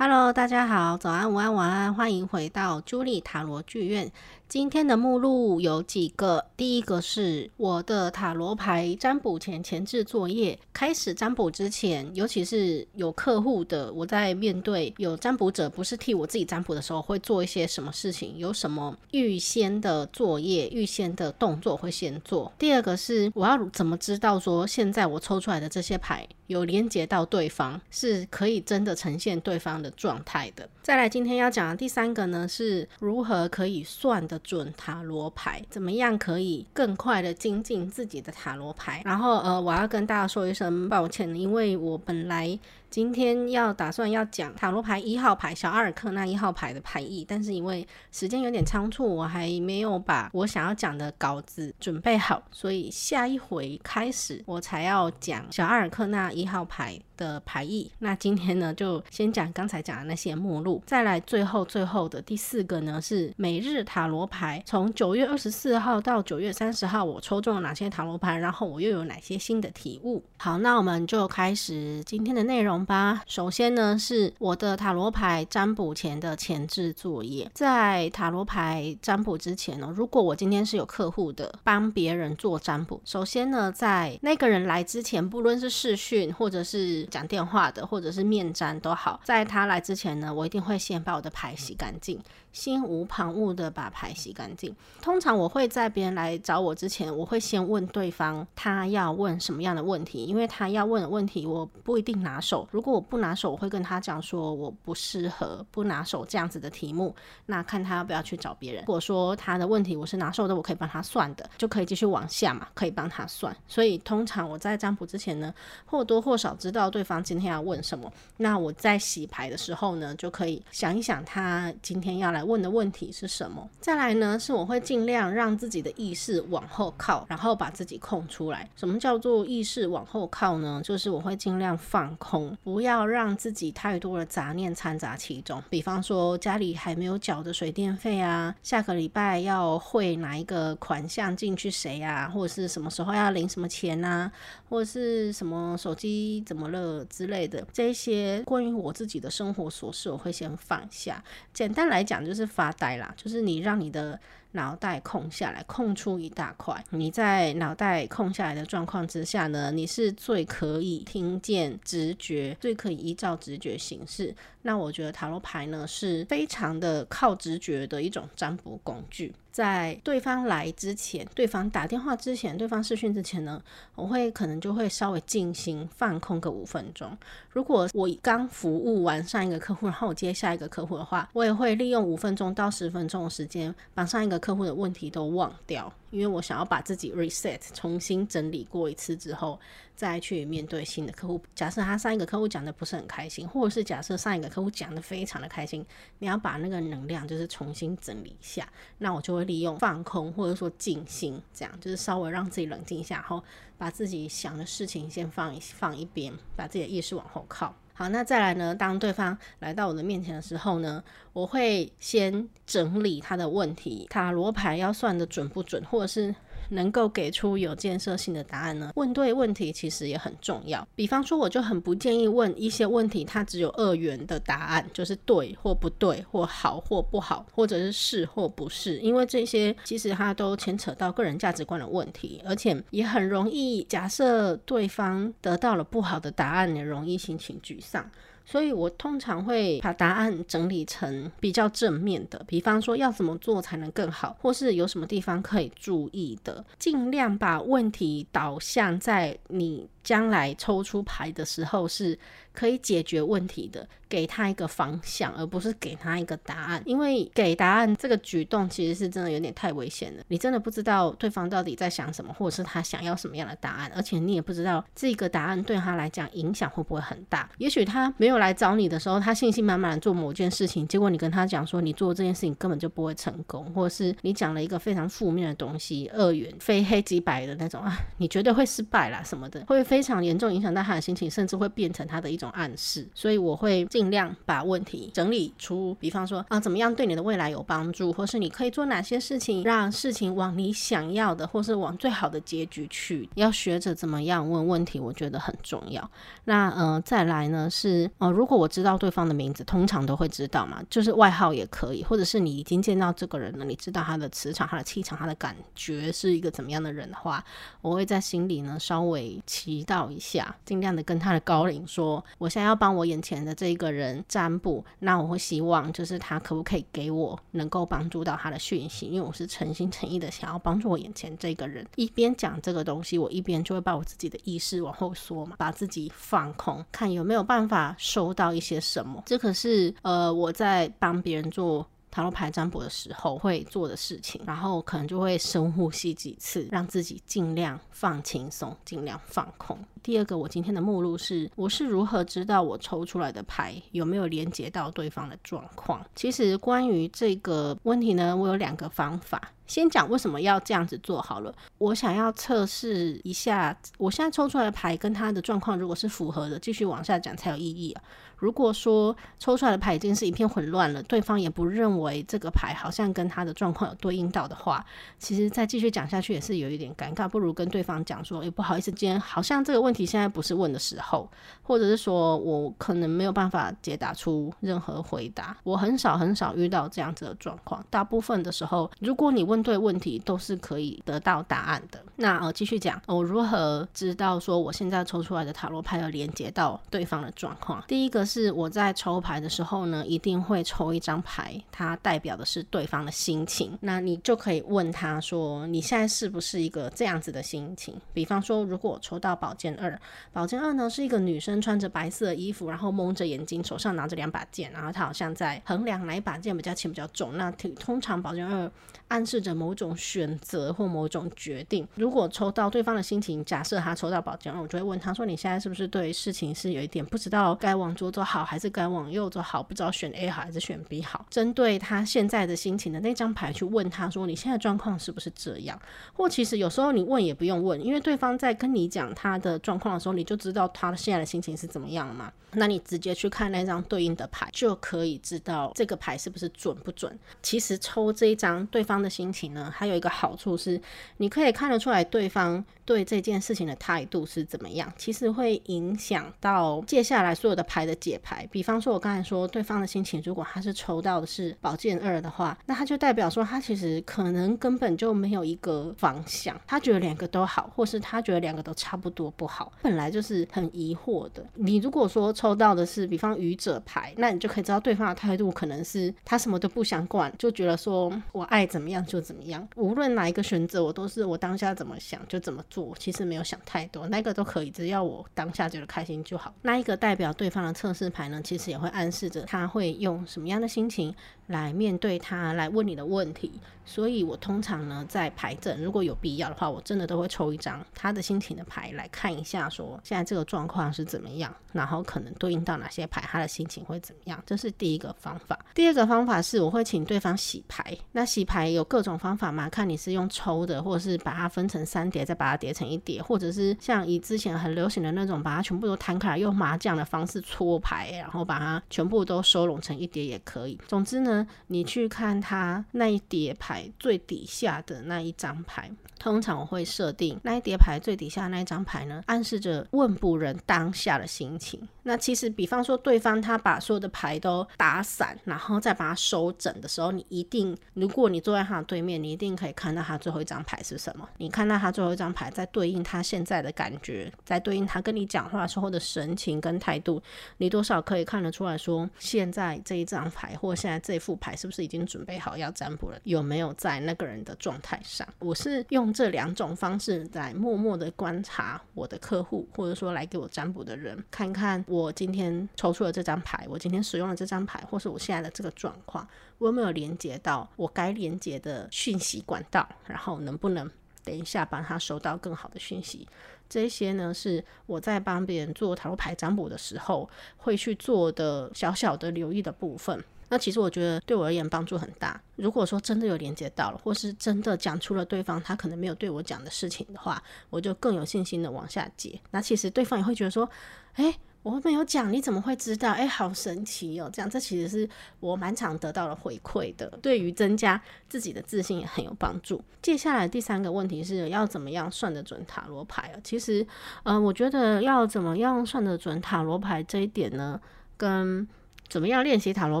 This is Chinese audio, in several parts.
Hello，大家好，早安、午安、晚安，欢迎回到朱莉塔罗剧院。今天的目录有几个，第一个是我的塔罗牌占卜前前置作业。开始占卜之前，尤其是有客户的，我在面对有占卜者不是替我自己占卜的时候，会做一些什么事情？有什么预先的作业、预先的动作会先做？第二个是我要怎么知道说现在我抽出来的这些牌有连接到对方，是可以真的呈现对方的状态的？再来，今天要讲的第三个呢，是如何可以算的。准塔罗牌怎么样可以更快的精进自己的塔罗牌？然后呃，我要跟大家说一声抱歉，因为我本来今天要打算要讲塔罗牌一号牌小阿尔克那一号牌的牌意，但是因为时间有点仓促，我还没有把我想要讲的稿子准备好，所以下一回开始我才要讲小阿尔克那一号牌的牌意。那今天呢，就先讲刚才讲的那些目录，再来最后最后的第四个呢，是每日塔罗牌。从九月二十四号到九月三十号，我抽中了哪些塔罗牌，然后我又有哪些新的体悟？好，那我们就开始今天的内容吧。首先呢，是我的塔罗牌占卜前的前置作业。在塔罗牌占卜之前呢，如果我今天是有客户的，帮别人做占卜，首先呢，在那个人来之前，不论是视讯或者是讲电话的，或者是面占都好，在他来之前呢，我一定会先把我的牌洗干净，心无旁骛的把牌洗干净。通常我会在别人来找我之前，我会先问对方他要问什么样的问题，因为他要问的问题我不一定拿手。如果我不拿手，我会跟他讲说我不适合不拿手这样子的题目，那看他要不要去找别人。如果说他的问题我是拿手的，我可以帮他算的，就可以继续往下嘛，可以帮他算。所以通常我在占卜之前呢，或多或少知道对方今天要问什么。那我在洗牌的时候呢，就可以想一想他今天要来问的问题是什么。再来呢，是我会尽量让自己的意识往后靠，然后把自己空出来。什么叫做意识往后靠呢？就是我会尽量放空，不要让自己太多的杂念掺杂其中。比方说家里还没有缴的水电费啊，下个礼拜要汇哪一个款项进去谁啊，或者是什么时候要领什么钱啊，或者是什么手机怎么了呃之类的，这些关于我自己的生活琐事，我会先放下。简单来讲就是发呆啦，就是你让你的。脑袋空下来，空出一大块。你在脑袋空下来的状况之下呢，你是最可以听见直觉，最可以依照直觉行事。那我觉得塔罗牌呢，是非常的靠直觉的一种占卜工具。在对方来之前，对方打电话之前，对方视讯之前呢，我会可能就会稍微静心放空个五分钟。如果我刚服务完上一个客户，然后我接下一个客户的话，我也会利用五分钟到十分钟的时间，把上一个客户的问题都忘掉。因为我想要把自己 reset 重新整理过一次之后，再去面对新的客户。假设他上一个客户讲的不是很开心，或者是假设上一个客户讲的非常的开心，你要把那个能量就是重新整理一下。那我就会利用放空或者说静心，这样就是稍微让自己冷静一下，然后把自己想的事情先放一放一边，把自己的意识往后靠。好，那再来呢？当对方来到我的面前的时候呢，我会先整理他的问题，塔罗牌要算的准不准，或者是。能够给出有建设性的答案呢？问对问题其实也很重要。比方说，我就很不建议问一些问题，它只有二元的答案，就是对或不对，或好或不好，或者是是或不是。因为这些其实它都牵扯到个人价值观的问题，而且也很容易假设对方得到了不好的答案，也容易心情沮丧。所以我通常会把答案整理成比较正面的，比方说要怎么做才能更好，或是有什么地方可以注意的，尽量把问题导向在你将来抽出牌的时候是可以解决问题的，给他一个方向，而不是给他一个答案。因为给答案这个举动其实是真的有点太危险了。你真的不知道对方到底在想什么，或者是他想要什么样的答案，而且你也不知道这个答案对他来讲影响会不会很大。也许他没有来找你的时候，他信心满满做某件事情，结果你跟他讲说你做这件事情根本就不会成功，或者是你讲了一个非常负面的东西，二元非黑即白的那种啊，你绝对会失败啦什么的，会非。非常严重影响到他的心情，甚至会变成他的一种暗示。所以我会尽量把问题整理出，比方说啊，怎么样对你的未来有帮助，或是你可以做哪些事情，让事情往你想要的，或是往最好的结局去。要学着怎么样问问题，我觉得很重要。那呃，再来呢是呃，如果我知道对方的名字，通常都会知道嘛，就是外号也可以，或者是你已经见到这个人了，你知道他的磁场、他的气场、他的感觉是一个怎么样的人的话，我会在心里呢稍微祈祷一下，尽量的跟他的高龄说，我现在要帮我眼前的这一个人占卜，那我会希望就是他可不可以给我能够帮助到他的讯息，因为我是诚心诚意的想要帮助我眼前这个人。一边讲这个东西，我一边就会把我自己的意识往后缩嘛，把自己放空，看有没有办法收到一些什么。这可是呃我在帮别人做。塔罗牌占卜的时候会做的事情，然后可能就会深呼吸几次，让自己尽量放轻松，尽量放空。第二个，我今天的目录是：我是如何知道我抽出来的牌有没有连接到对方的状况？其实关于这个问题呢，我有两个方法。先讲为什么要这样子做好了。我想要测试一下，我现在抽出来的牌跟他的状况如果是符合的，继续往下讲才有意义啊。如果说抽出来的牌已经是一片混乱了，对方也不认为这个牌好像跟他的状况有对应到的话，其实再继续讲下去也是有一点尴尬，不如跟对方讲说，诶，不好意思，今天好像这个问题现在不是问的时候，或者是说我可能没有办法解答出任何回答。我很少很少遇到这样子的状况，大部分的时候，如果你问对问题，都是可以得到答案的。那呃，继续讲，我如何知道说我现在抽出来的塔罗牌要连接到对方的状况？第一个。是我在抽牌的时候呢，一定会抽一张牌，它代表的是对方的心情。那你就可以问他说：“你现在是不是一个这样子的心情？”比方说，如果我抽到宝剑二，宝剑二呢是一个女生穿着白色衣服，然后蒙着眼睛，手上拿着两把剑，然后她好像在衡量哪一把剑比较轻、比较重。那通常宝剑二暗示着某种选择或某种决定。如果抽到对方的心情，假设他抽到宝剑二，我就会问他说：“你现在是不是对事情是有一点不知道该往左走好，还是该往右走好？不知道选 A 好还是选 B 好？”针对他现在的心情的那张牌去问他说：“你现在状况是不是这样？”或其实有时候你问也不用问，因为对方在跟你讲他的状况的时候，你就知道他现在的心情是怎么样了嘛。那你直接去看那张对应的牌，就可以知道这个牌是不是准不准。其实抽这一张对方的心情呢，还有一个好处是，你可以看得出来对方对这件事情的态度是怎么样。其实会影响到接下来所有的牌的解牌。比方说，我刚才说对方的心情，如果他是抽到的是宝剑二的话，那他就代表说他其实可能根本就没有一个方向，他觉得两个都好，或是他觉得两个都差不多不好，本来就是很疑惑的。你如果说抽到的是比方愚者牌，那你就可以知道对方的态度可能是他什么都不想管，就觉得说我爱怎么样就怎么样，无论哪一个选择，我都是我当下怎么想就怎么做，其实没有想太多，那个都可以，只要我当下觉得开心就好。那一个代表对方的测试牌呢，其实也会暗示着他会用什么样的心情来面对他，来问你的问题。所以我通常呢，在牌阵如果有必要的话，我真的都会抽一张他的心情的牌来看一下，说现在这个状况是怎么样，然后可能对应到哪些牌，他的心情会怎么样。这是第一个方法。第二个方法是我会请对方洗牌。那洗牌有各种方法嘛？看你是用抽的，或者是把它分成三叠，再把它叠成一叠，或者是像以之前很流行的那种，把它全部都摊开来，用麻将的方式搓牌，然后把它全部都收拢成一叠也可以。总之呢，你去看他那一叠牌。最底下的那一张牌，通常我会设定那一叠牌最底下那一张牌呢，暗示着问卜人当下的心情。那其实，比方说对方他把所有的牌都打散，然后再把它收整的时候，你一定，如果你坐在他的对面，你一定可以看到他最后一张牌是什么。你看到他最后一张牌，在对应他现在的感觉，在对应他跟你讲话时候的神情跟态度，你多少可以看得出来说，现在这一张牌或现在这副牌是不是已经准备好要占卜了？有没有在那个人的状态上？我是用这两种方式在默默的观察我的客户，或者说来给我占卜的人，看看我。我今天抽出了这张牌，我今天使用了这张牌，或是我现在的这个状况，我有没有连接到我该连接的讯息管道？然后能不能等一下帮他收到更好的讯息？这些呢，是我在帮别人做塔罗牌占卜的时候会去做的小小的留意的部分。那其实我觉得对我而言帮助很大。如果说真的有连接到了，或是真的讲出了对方他可能没有对我讲的事情的话，我就更有信心的往下接。那其实对方也会觉得说，诶……我没有讲，你怎么会知道？哎，好神奇哦！这样，这其实是我蛮常得到了回馈的，对于增加自己的自信也很有帮助。接下来第三个问题是要怎么样算得准塔罗牌啊？其实，呃，我觉得要怎么样算得准塔罗牌这一点呢，跟怎么样练习塔罗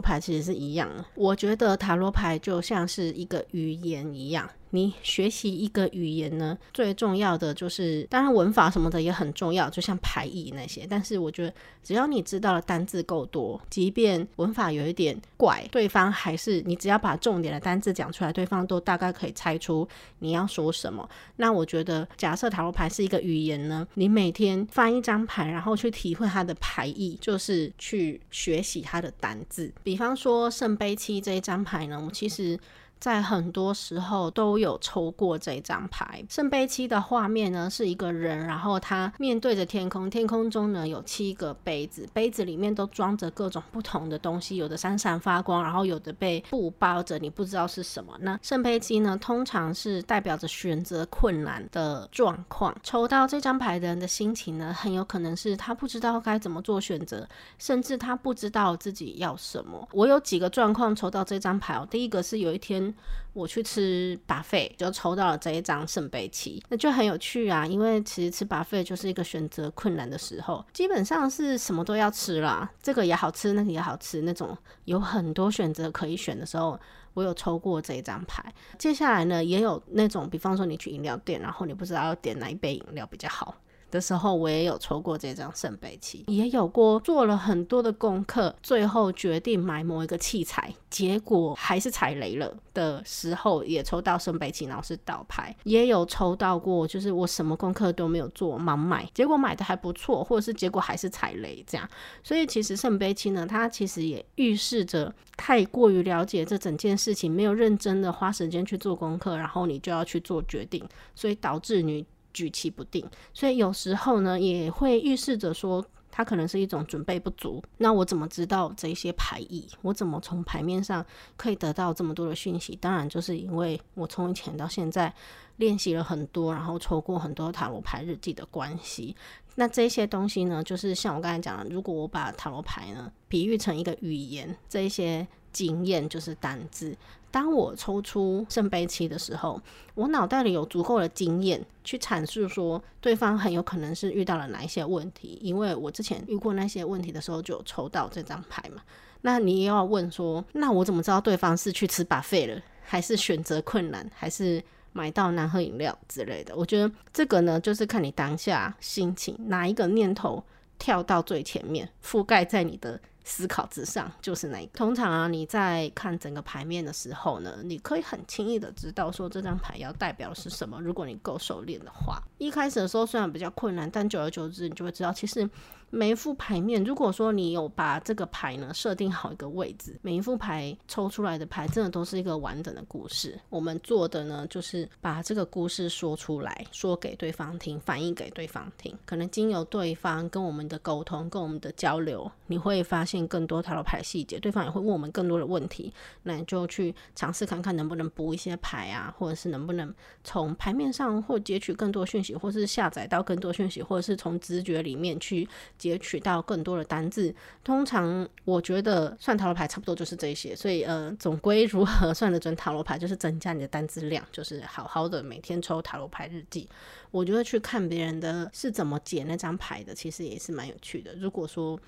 牌其实是一样的。我觉得塔罗牌就像是一个语言一样。你学习一个语言呢，最重要的就是，当然文法什么的也很重要，就像牌意那些。但是我觉得，只要你知道的单字够多，即便文法有一点怪，对方还是你只要把重点的单字讲出来，对方都大概可以猜出你要说什么。那我觉得，假设塔罗牌是一个语言呢，你每天翻一张牌，然后去体会它的牌意，就是去学习它的单字。比方说圣杯七这一张牌呢，我其实。在很多时候都有抽过这张牌。圣杯七的画面呢，是一个人，然后他面对着天空，天空中呢有七个杯子，杯子里面都装着各种不同的东西，有的闪闪发光，然后有的被布包着，你不知道是什么。那圣杯七呢，通常是代表着选择困难的状况。抽到这张牌的人的心情呢，很有可能是他不知道该怎么做选择，甚至他不知道自己要什么。我有几个状况抽到这张牌哦，第一个是有一天。我去吃巴菲就抽到了这一张圣杯七，那就很有趣啊。因为其实吃巴菲就是一个选择困难的时候，基本上是什么都要吃啦，这个也好吃，那个也好吃，那种有很多选择可以选的时候，我有抽过这一张牌。接下来呢，也有那种，比方说你去饮料店，然后你不知道要点哪一杯饮料比较好。的时候，我也有抽过这张圣杯七，也有过做了很多的功课，最后决定买某一个器材，结果还是踩雷了的时候，也抽到圣杯七，然后是倒牌，也有抽到过，就是我什么功课都没有做，盲买，结果买的还不错，或者是结果还是踩雷这样。所以其实圣杯七呢，它其实也预示着太过于了解这整件事情，没有认真的花时间去做功课，然后你就要去做决定，所以导致你。举棋不定，所以有时候呢，也会预示着说，它可能是一种准备不足。那我怎么知道这些牌意？我怎么从牌面上可以得到这么多的讯息？当然，就是因为我从以前到现在练习了很多，然后抽过很多塔罗牌日记的关系。那这些东西呢，就是像我刚才讲的，如果我把塔罗牌呢比喻成一个语言，这一些经验就是单字。当我抽出圣杯七的时候，我脑袋里有足够的经验去阐述说，对方很有可能是遇到了哪一些问题，因为我之前遇过那些问题的时候就有抽到这张牌嘛。那你也要问说，那我怎么知道对方是去吃 buffet 了，还是选择困难，还是买到难喝饮料之类的？我觉得这个呢，就是看你当下心情，哪一个念头跳到最前面，覆盖在你的。思考之上就是那一个。通常啊，你在看整个牌面的时候呢，你可以很轻易的知道说这张牌要代表是什么。如果你够熟练的话，一开始的时候虽然比较困难，但久而久之，你就会知道其实。每一副牌面，如果说你有把这个牌呢设定好一个位置，每一副牌抽出来的牌真的都是一个完整的故事。我们做的呢，就是把这个故事说出来，说给对方听，反映给对方听。可能经由对方跟我们的沟通，跟我们的交流，你会发现更多塔罗牌细节，对方也会问我们更多的问题。那你就去尝试看看能不能补一些牌啊，或者是能不能从牌面上或截取更多讯息，或是下载到更多讯息，或者是从直觉里面去。截取到更多的单字，通常我觉得算塔罗牌差不多就是这些，所以呃，总归如何算得准塔罗牌，就是增加你的单字量，就是好好的每天抽塔罗牌日记。我觉得去看别人的是怎么解那张牌的，其实也是蛮有趣的。如果说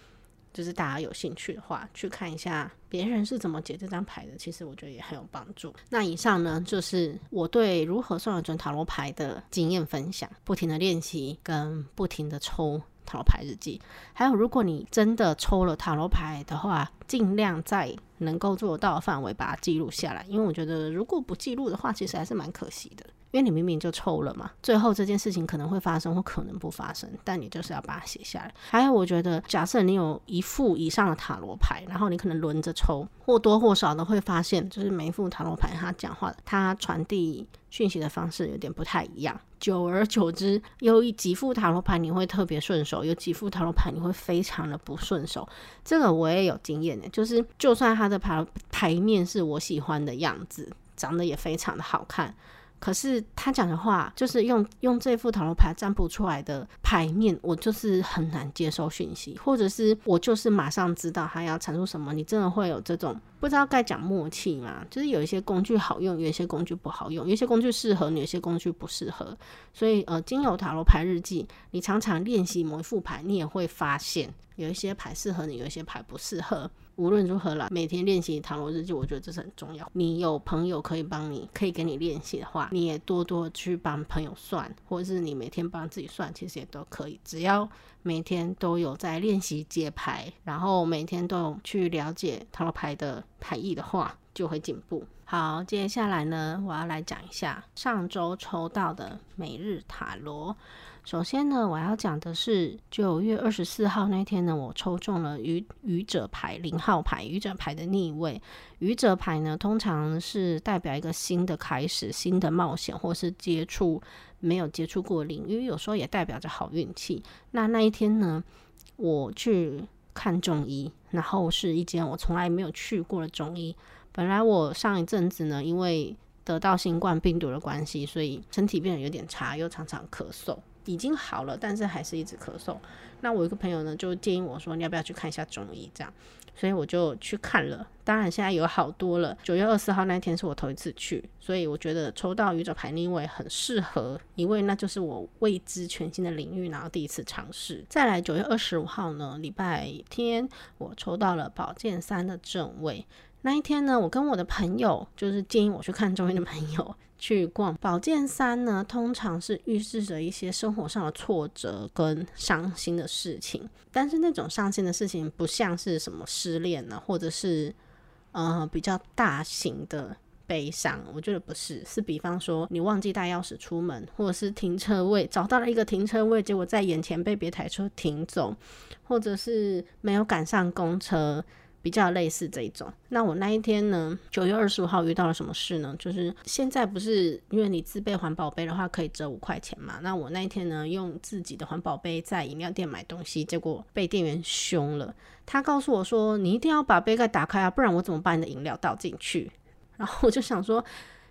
就是大家有兴趣的话，去看一下别人是怎么解这张牌的，其实我觉得也很有帮助。那以上呢，就是我对如何算得准塔罗牌的经验分享，不停的练习跟不停的抽。塔罗牌日记，还有，如果你真的抽了塔罗牌的话，尽量在能够做到的范围把它记录下来，因为我觉得如果不记录的话，其实还是蛮可惜的。因为你明明就抽了嘛，最后这件事情可能会发生或可能不发生，但你就是要把它写下来。还有，我觉得假设你有一副以上的塔罗牌，然后你可能轮着抽，或多或少的会发现，就是每一副塔罗牌它讲话，它传递讯息的方式有点不太一样。久而久之，有几副塔罗牌你会特别顺手，有几副塔罗牌你会非常的不顺手。这个我也有经验，呢，就是就算他的牌牌面是我喜欢的样子，长得也非常的好看。可是他讲的话，就是用用这副塔罗牌占卜出来的牌面，我就是很难接受讯息，或者是我就是马上知道他要阐述什么。你真的会有这种不知道该讲默契吗？就是有一些工具好用，有一些工具不好用，有一些工具适合你，有些工具不适合。所以呃，经由塔罗牌日记，你常常练习某一副牌，你也会发现有一些牌适合你，有一些牌不适合。无论如何啦，每天练习塔罗日记，我觉得这是很重要。你有朋友可以帮你，可以给你练习的话，你也多多去帮朋友算，或者是你每天帮自己算，其实也都可以。只要每天都有在练习接牌，然后每天都有去了解塔罗牌的牌意的话，就会进步。好，接下来呢，我要来讲一下上周抽到的每日塔罗。首先呢，我要讲的是九月二十四号那天呢，我抽中了愚愚者牌零号牌，愚者牌的逆位。愚者牌呢，通常是代表一个新的开始、新的冒险，或是接触没有接触过领域，有时候也代表着好运气。那那一天呢，我去看中医，然后是一间我从来没有去过的中医。本来我上一阵子呢，因为得到新冠病毒的关系，所以身体变得有点差，又常常咳嗽。已经好了，但是还是一直咳嗽。那我一个朋友呢，就建议我说，你要不要去看一下中医？这样，所以我就去看了。当然现在有好多了。九月二十四号那天是我头一次去，所以我觉得抽到宇宙牌逆位很适合，因为那就是我未知全新的领域，然后第一次尝试。再来九月二十五号呢，礼拜天我抽到了宝剑三的正位。那一天呢，我跟我的朋友，就是建议我去看中医的朋友。去逛宝剑三呢，通常是预示着一些生活上的挫折跟伤心的事情，但是那种伤心的事情不像是什么失恋呢，或者是呃比较大型的悲伤，我觉得不是，是比方说你忘记带钥匙出门，或者是停车位找到了一个停车位，结果在眼前被别台车停走，或者是没有赶上公车。比较类似这一种。那我那一天呢，九月二十五号遇到了什么事呢？就是现在不是因为你自备环保杯的话可以折五块钱嘛？那我那一天呢，用自己的环保杯在饮料店买东西，结果被店员凶了。他告诉我说：“你一定要把杯盖打开啊，不然我怎么把你的饮料倒进去？” 然后我就想说，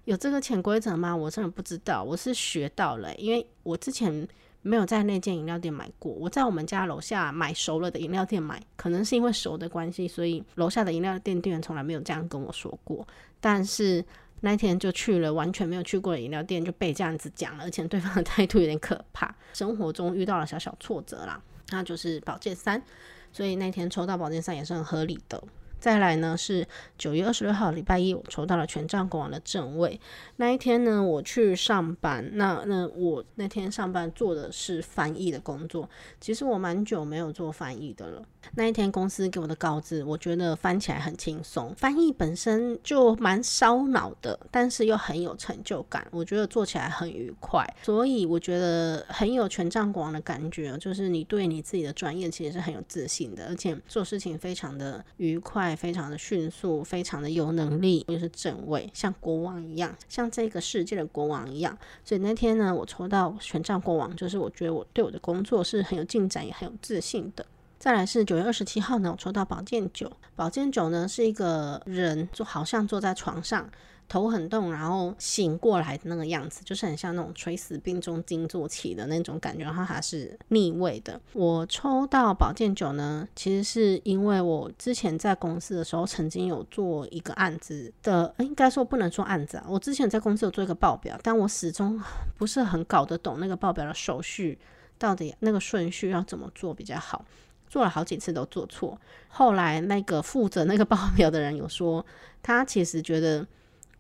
有这个潜规则吗？我真的不知道。我是学到了，因为我之前。没有在那间饮料店买过，我在我们家楼下买熟了的饮料店买，可能是因为熟的关系，所以楼下的饮料店店员从来没有这样跟我说过。但是那天就去了完全没有去过的饮料店，就被这样子讲了，而且对方的态度有点可怕。生活中遇到了小小挫折啦，那就是宝剑三，所以那天抽到宝剑三也是很合理的。再来呢是九月二十六号礼拜一，我抽到了权杖国王的正位。那一天呢，我去上班。那那我那天上班做的是翻译的工作。其实我蛮久没有做翻译的了。那一天公司给我的稿子，我觉得翻起来很轻松。翻译本身就蛮烧脑的，但是又很有成就感。我觉得做起来很愉快，所以我觉得很有权杖国王的感觉，就是你对你自己的专业其实是很有自信的，而且做事情非常的愉快。非常的迅速，非常的有能力，又是正位，像国王一样，像这个世界的国王一样。所以那天呢，我抽到权杖国王，就是我觉得我对我的工作是很有进展，也很有自信的。再来是九月二十七号呢，我抽到宝剑九，宝剑九呢是一个人，就好像坐在床上。头很痛，然后醒过来的那个样子，就是很像那种垂死病中惊坐起的那种感觉，然后还是逆位的。我抽到宝剑九呢，其实是因为我之前在公司的时候曾经有做一个案子的，应该说不能说案子啊，我之前在公司有做一个报表，但我始终不是很搞得懂那个报表的手续到底那个顺序要怎么做比较好，做了好几次都做错。后来那个负责那个报表的人有说，他其实觉得。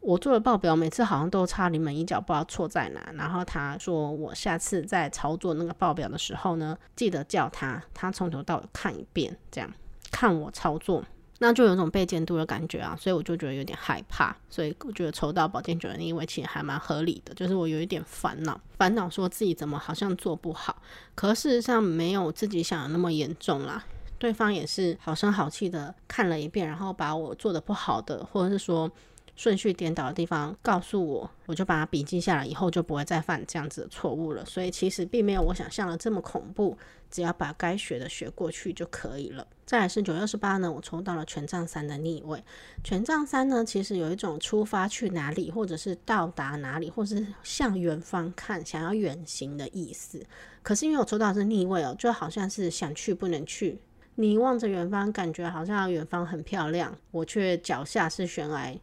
我做的报表每次好像都差临门一脚，不知道错在哪。然后他说，我下次在操作那个报表的时候呢，记得叫他，他从头到尾看一遍，这样看我操作，那就有种被监督的感觉啊。所以我就觉得有点害怕。所以我觉得抽到宝剑九的逆位其实还蛮合理的，就是我有一点烦恼，烦恼说自己怎么好像做不好，可事实上没有自己想的那么严重啦。对方也是好声好气的看了一遍，然后把我做的不好的，或者是说。顺序颠倒的地方告诉我，我就把它笔记下来，以后就不会再犯这样子的错误了。所以其实并没有我想象的这么恐怖，只要把该学的学过去就可以了。再来是九月二十八呢，我抽到了权杖三的逆位。权杖三呢，其实有一种出发去哪里，或者是到达哪里，或是向远方看，想要远行的意思。可是因为我抽到是逆位哦，就好像是想去不能去。你望着远方，感觉好像远方很漂亮，我却脚下是悬崖，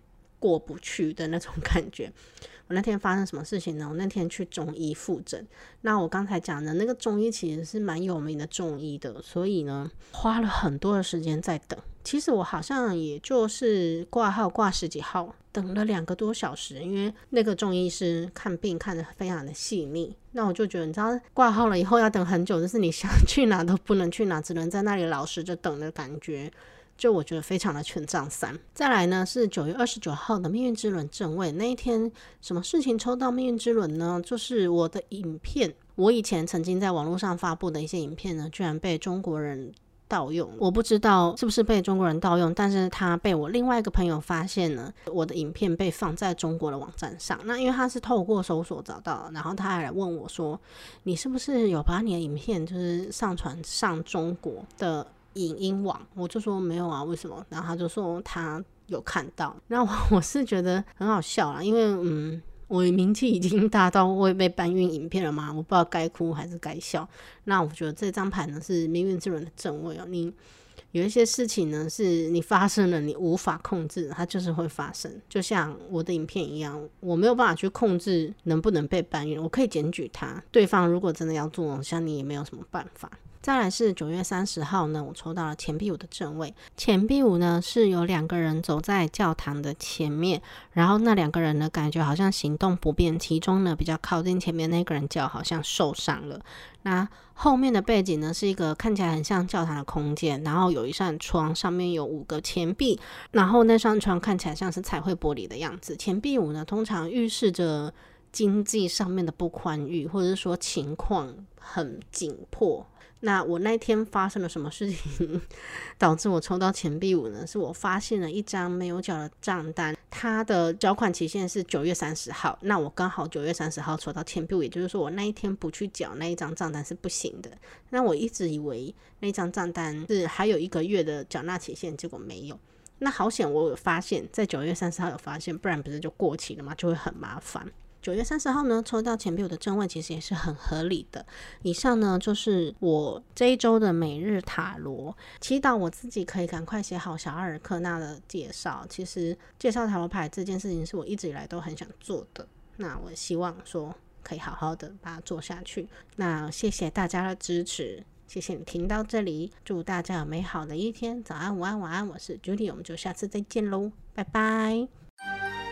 过不去的那种感觉。我那天发生什么事情呢？我那天去中医复诊。那我刚才讲的那个中医其实是蛮有名的中医的，所以呢，花了很多的时间在等。其实我好像也就是挂号挂十几号，等了两个多小时，因为那个中医师看病看得非常的细腻。那我就觉得，你知道挂号了以后要等很久，就是你想去哪都不能去哪，只能在那里老实着等的感觉。就我觉得非常的权杖三。再来呢是九月二十九号的命运之轮正位，那一天什么事情抽到命运之轮呢？就是我的影片，我以前曾经在网络上发布的一些影片呢，居然被中国人。盗用，我不知道是不是被中国人盗用，但是他被我另外一个朋友发现了，我的影片被放在中国的网站上。那因为他是透过搜索找到，然后他还来问我说：“你是不是有把你的影片就是上传上中国的影音网？”我就说没有啊，为什么？然后他就说他有看到。那我我是觉得很好笑啦，因为嗯。我名气已经大到会被搬运影片了吗？我不知道该哭还是该笑。那我觉得这张牌呢是命运之轮的正位哦。你有一些事情呢是你发生了，你无法控制，它就是会发生。就像我的影片一样，我没有办法去控制能不能被搬运。我可以检举他，对方如果真的要做，像你也没有什么办法。再来是九月三十号呢，我抽到了钱币五的正位。钱币五呢是有两个人走在教堂的前面，然后那两个人呢感觉好像行动不便，其中呢比较靠近前面那个人脚好像受伤了。那后面的背景呢是一个看起来很像教堂的空间，然后有一扇窗，上面有五个钱币，然后那扇窗看起来像是彩绘玻璃的样子。钱币五呢通常预示着经济上面的不宽裕，或者是说情况很紧迫。那我那天发生了什么事情，导致我抽到钱币五呢？是我发现了一张没有缴的账单，它的缴款期限是九月三十号。那我刚好九月三十号抽到钱币五，也就是说我那一天不去缴那一张账单是不行的。那我一直以为那张账单是还有一个月的缴纳期限，结果没有。那好险，我有发现，在九月三十号有发现，不然不是就过期了吗？就会很麻烦。九月三十号呢，抽到钱币五的正位，其实也是很合理的。以上呢，就是我这一周的每日塔罗祈祷，我自己可以赶快写好小阿尔克纳的介绍。其实介绍塔罗牌这件事情是我一直以来都很想做的。那我希望说可以好好的把它做下去。那谢谢大家的支持，谢谢你听到这里，祝大家有美好的一天。早安、午安、晚安，我是 Judy，我们就下次再见喽，拜拜。